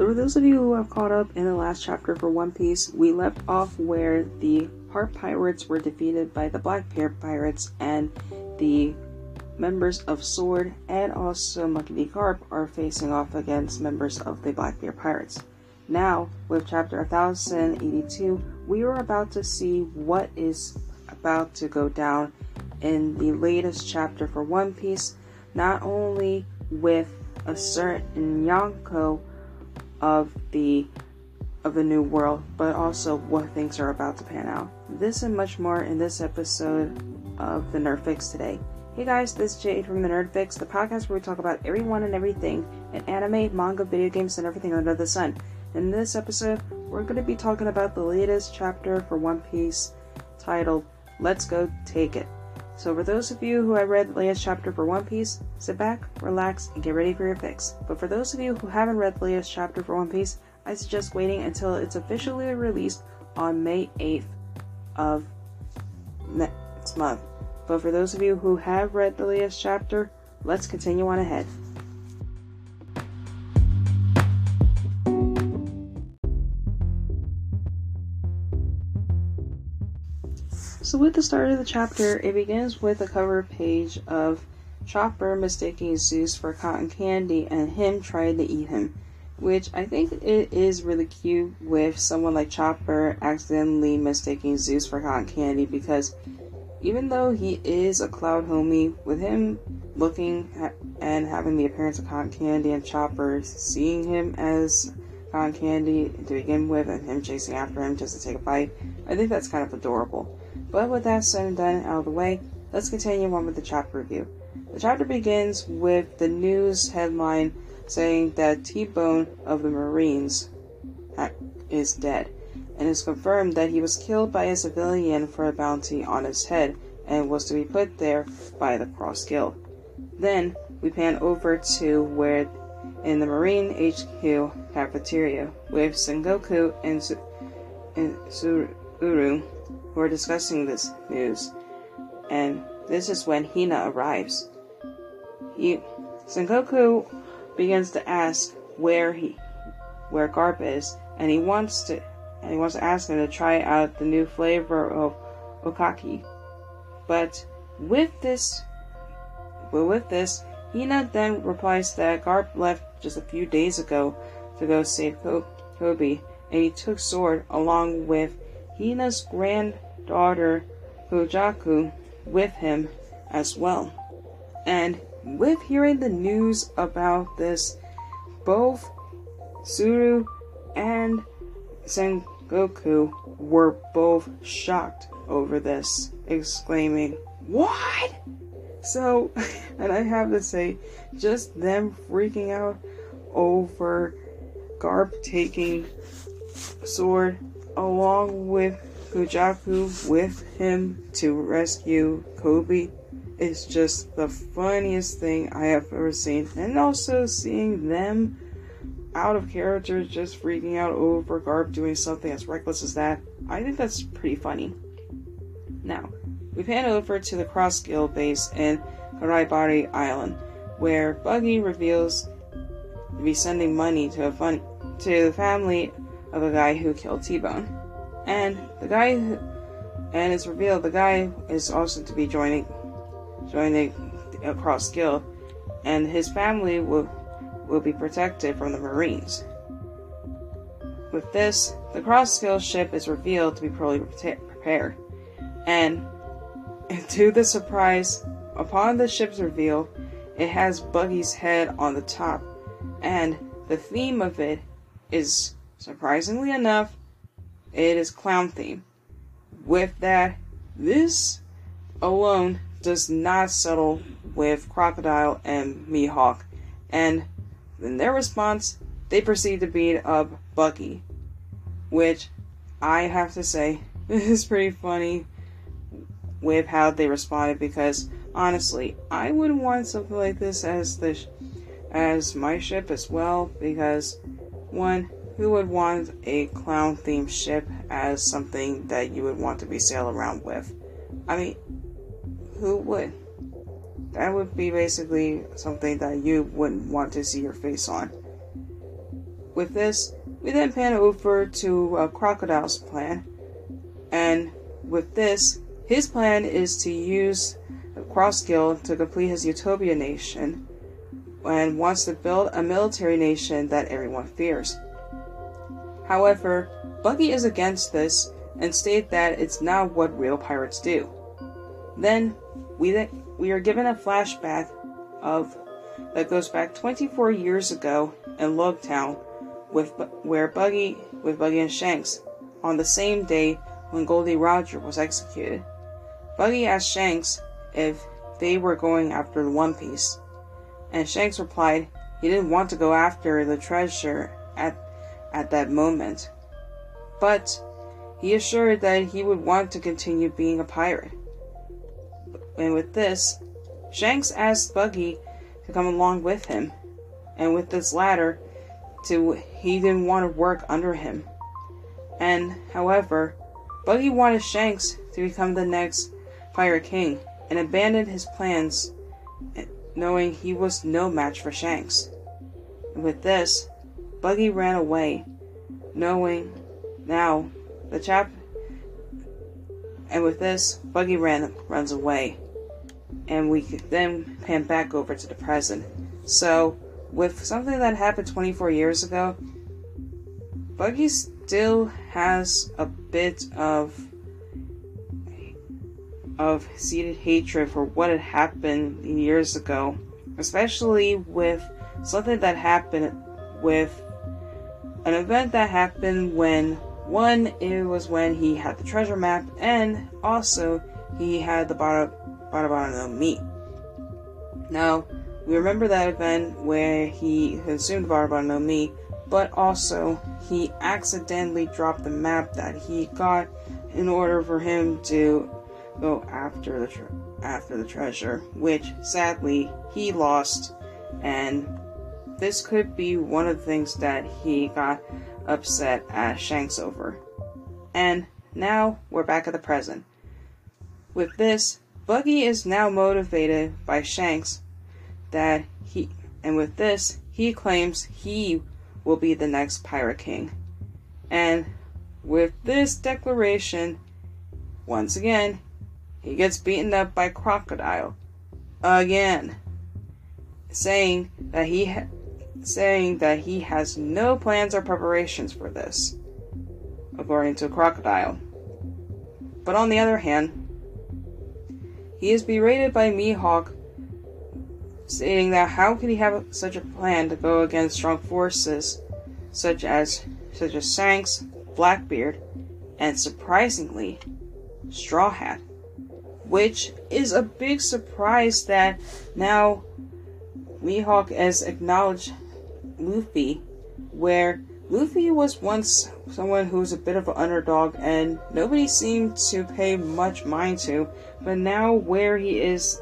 So, for those of you who have caught up in the last chapter for One Piece, we left off where the Heart Pirates were defeated by the Blackbeard Pirates, and the members of Sword and also Monkey D. Garp are facing off against members of the Blackbeard Pirates. Now, with chapter 1082, we are about to see what is about to go down in the latest chapter for One Piece, not only with a certain Yonko of the of the new world, but also what things are about to pan out. This and much more in this episode of the Nerd Fix today. Hey guys, this is Jade from the Nerd Fix, the podcast where we talk about everyone and everything in anime, manga, video games, and everything under the sun. In this episode, we're going to be talking about the latest chapter for One Piece titled Let's Go Take It. So, for those of you who have read the latest chapter for One Piece, sit back, relax, and get ready for your fix. But for those of you who haven't read the latest chapter for One Piece, I suggest waiting until it's officially released on May 8th of next month. But for those of you who have read the latest chapter, let's continue on ahead. So, with the start of the chapter, it begins with a cover page of Chopper mistaking Zeus for cotton candy and him trying to eat him, which I think it is really cute with someone like Chopper accidentally mistaking Zeus for cotton candy because even though he is a cloud homie, with him looking and having the appearance of cotton candy and Chopper seeing him as cotton candy to begin with and him chasing after him just to take a bite, I think that's kind of adorable. But with that said and done out of the way, let's continue on with the chapter review. The chapter begins with the news headline saying that T Bone of the Marines is dead, and it's confirmed that he was killed by a civilian for a bounty on his head and was to be put there by the Cross Guild. Then we pan over to where in the Marine HQ cafeteria with Sengoku and, Su- and Tsuru who are discussing this news, and this is when Hina arrives. He, Sengoku begins to ask where he, where Garp is, and he wants to, and he wants to ask him to try out the new flavor of Okaki. But with this, but with this, Hina then replies that Garp left just a few days ago to go save Koby, and he took Sword along with Hina's granddaughter Kujaku with him as well. And with hearing the news about this, both Tsuru and Sengoku were both shocked over this, exclaiming, What? So, and I have to say, just them freaking out over Garp taking Sword along with Kujaku with him to rescue Koby is just the funniest thing I have ever seen. And also seeing them out of character just freaking out over Garp doing something as reckless as that, I think that's pretty funny. Now, we pan over to the Cross Guild base in Karai Bari Island, where Buggy reveals to be sending money to a fun to the family of a guy who killed T-Bone. And the guy who, and it's revealed the guy is also to be joining joining the Cross Guild and his family will will be protected from the Marines. With this, the Cross Guild ship is revealed to be poorly prepared. And to the surprise, upon the ship's reveal, it has Buggy's head on the top. And the theme of it is Surprisingly enough, it is clown theme. With that, this alone does not settle with Crocodile and Mihawk, and in their response, they proceed to beat up Buggy, which I have to say is pretty funny with how they responded because honestly, I would want something like this as the as my ship as well because one who would want a clown themed ship as something that you would want to be sail around with? I mean, who would? That would be basically something that you wouldn't want to see your face on. with this, we then pan over to uh, Crocodile's plan. And with this, his plan is to use Cross Guild to complete his Utopia nation and wants to build a military nation that everyone fears. However, Buggy is against this and state that it's not what real pirates do. Then we we are given a flashback of that goes back 24 years ago in Logtown with where Buggy with Buggy and Shanks on the same day when Gol D. Roger was executed. Buggy asked Shanks if they were going after the One Piece, and Shanks replied he didn't want to go after the treasure at at that moment, but he assured that he would want to continue being a pirate. And with this, Shanks asked Buggy to come along with him, and with this latter, to he didn't want to work under him. And however, Buggy wanted Shanks to become the next Pirate King and abandoned his plans, knowing he was no match for Shanks. And with this, Buggy ran away, knowing now the chap. And with this, Buggy ran runs away, and we then pan back over to the present. So, with something that happened 24 years ago, Buggy still has a bit of of seated hatred for what had happened years ago, especially with something that happened with an event that happened when one it was when he had the treasure map and also he had the Bara Bara no Mi. Now we remember that event where he consumed Bara no Mi, but also he accidentally dropped the map that he got in order for him to go after the tre- after the treasure, which sadly he lost and this could be one of the things that he got upset at Shanks over. And now we're back at the present. With this, Buggy is now motivated by Shanks that he and with this he claims he will be the next pirate king. And with this declaration, once again, he gets beaten up by Crocodile again, saying that he saying that he has no plans or preparations for this, according to Crocodile. But on the other hand, he is berated by Mihawk, stating that how could he have such a plan to go against strong forces such as such as Shanks, Blackbeard, and surprisingly, Straw Hat, which is a big surprise that now Mihawk has acknowledged Luffy, where Luffy was once someone who was a bit of an underdog and nobody seemed to pay much mind to, but now where he is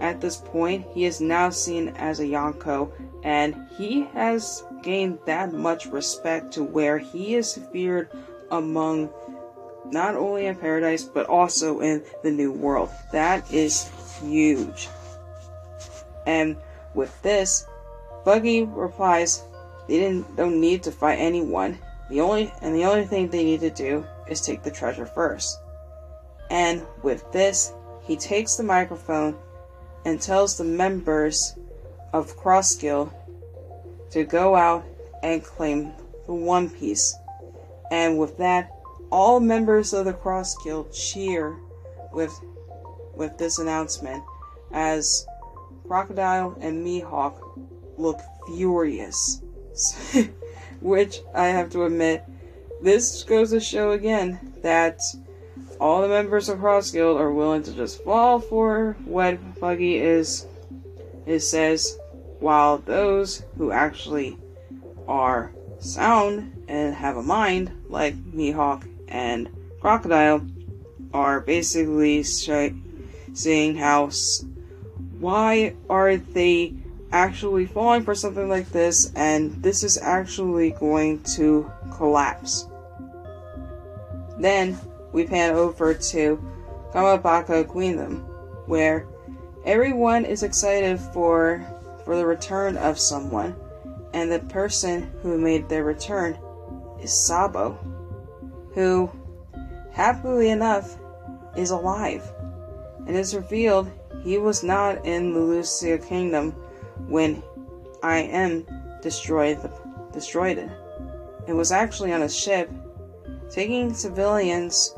at this point, he is now seen as a Yonko and he has gained that much respect to where he is feared among not only in paradise but also in the new world. That is huge. And with this, Buggy replies they didn't don't need to fight anyone. The only and the only thing they need to do is take the treasure first. And with this, he takes the microphone and tells the members of Cross Guild to go out and claim the One Piece. And with that, all members of the Cross Guild cheer with with this announcement as Crocodile and Mihawk look furious. Which I have to admit, this goes to show again that all the members of Cross Guild are willing to just fall for what Buggy is is says, while those who actually are sound and have a mind, like Mihawk and Crocodile, are basically saying how why are they actually falling for something like this, and this is actually going to collapse. Then we pan over to Kamabaka Kingdom, where everyone is excited for for the return of someone, And the person who made their return is Sabo, who, happily enough, is alive. And it's revealed he was not in the Lulusia Kingdom when I am destroyed destroyed it. It was actually on a ship taking civilians,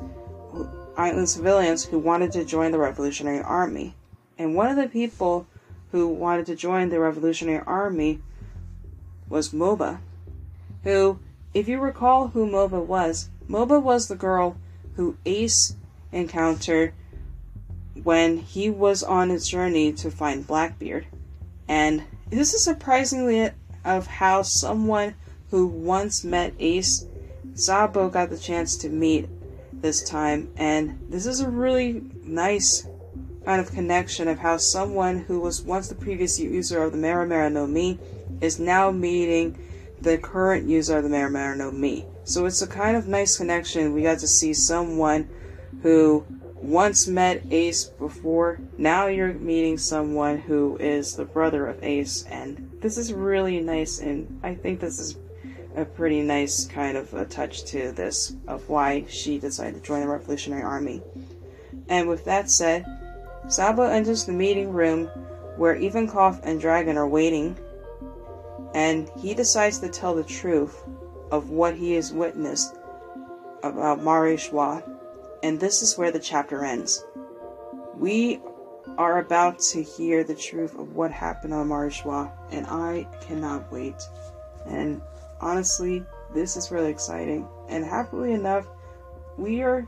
island civilians who wanted to join the Revolutionary Army. And one of the people who wanted to join the Revolutionary Army was Moda, who, if you recall who Moda was, Moda was the girl who Ace encountered when he was on his journey to find Blackbeard. And this is surprisingly of how someone who once met Ace, Sabo got the chance to meet this time, and this is a really nice kind of connection of how someone who was once the previous user of the Mera Mera no is now meeting the current user of the Mera Mera no. So it's a kind of nice connection. We got to see someone who once met Ace before. Now you're meeting someone who is the brother of Ace, and this is really nice. And I think this is a pretty nice kind of a touch to this of why she decided to join the Revolutionary Army. And with that said, Sabo enters the meeting room where Ivankov and Dragon are waiting, and he decides to tell the truth of what he has witnessed about Mary Geoise and this is where the chapter ends. We are about to hear the truth of what happened on Mary Geoise, and I cannot wait. And honestly, this is really exciting. And happily enough, we are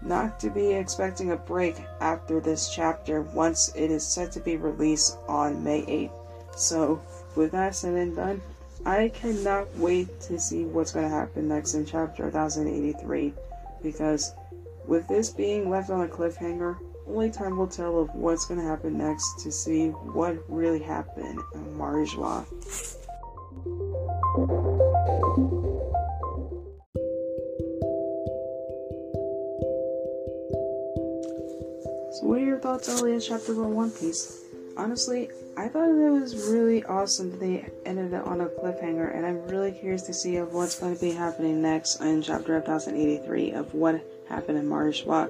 not to be expecting a break after this chapter once it is set to be released on May 8th. So, with that said and done, I cannot wait to see what's going to happen next in chapter 1083 because with this being left on a cliffhanger, only time will tell of what's going to happen next to see what really happened in Mary Geoise. So, what are your thoughts on latest chapter of One Piece? Honestly, I thought it was really awesome that they ended it on a cliffhanger, and I'm really curious to see of what's going to be happening next in chapter 1083 of what happened in Schwa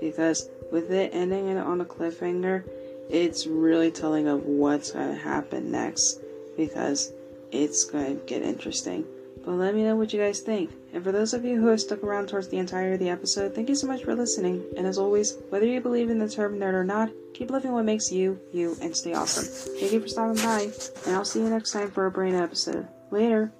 because with it ending it on a cliffhanger, it's really telling of what's going to happen next because it's going to get interesting. But let me know what you guys think. And for those of you who have stuck around towards the entirety of the episode, thank you so much for listening. And as always, whether you believe in the term nerd or not, keep living what makes you, you, and stay awesome. Thank you for stopping by, and I'll see you next time for a brain episode. Later.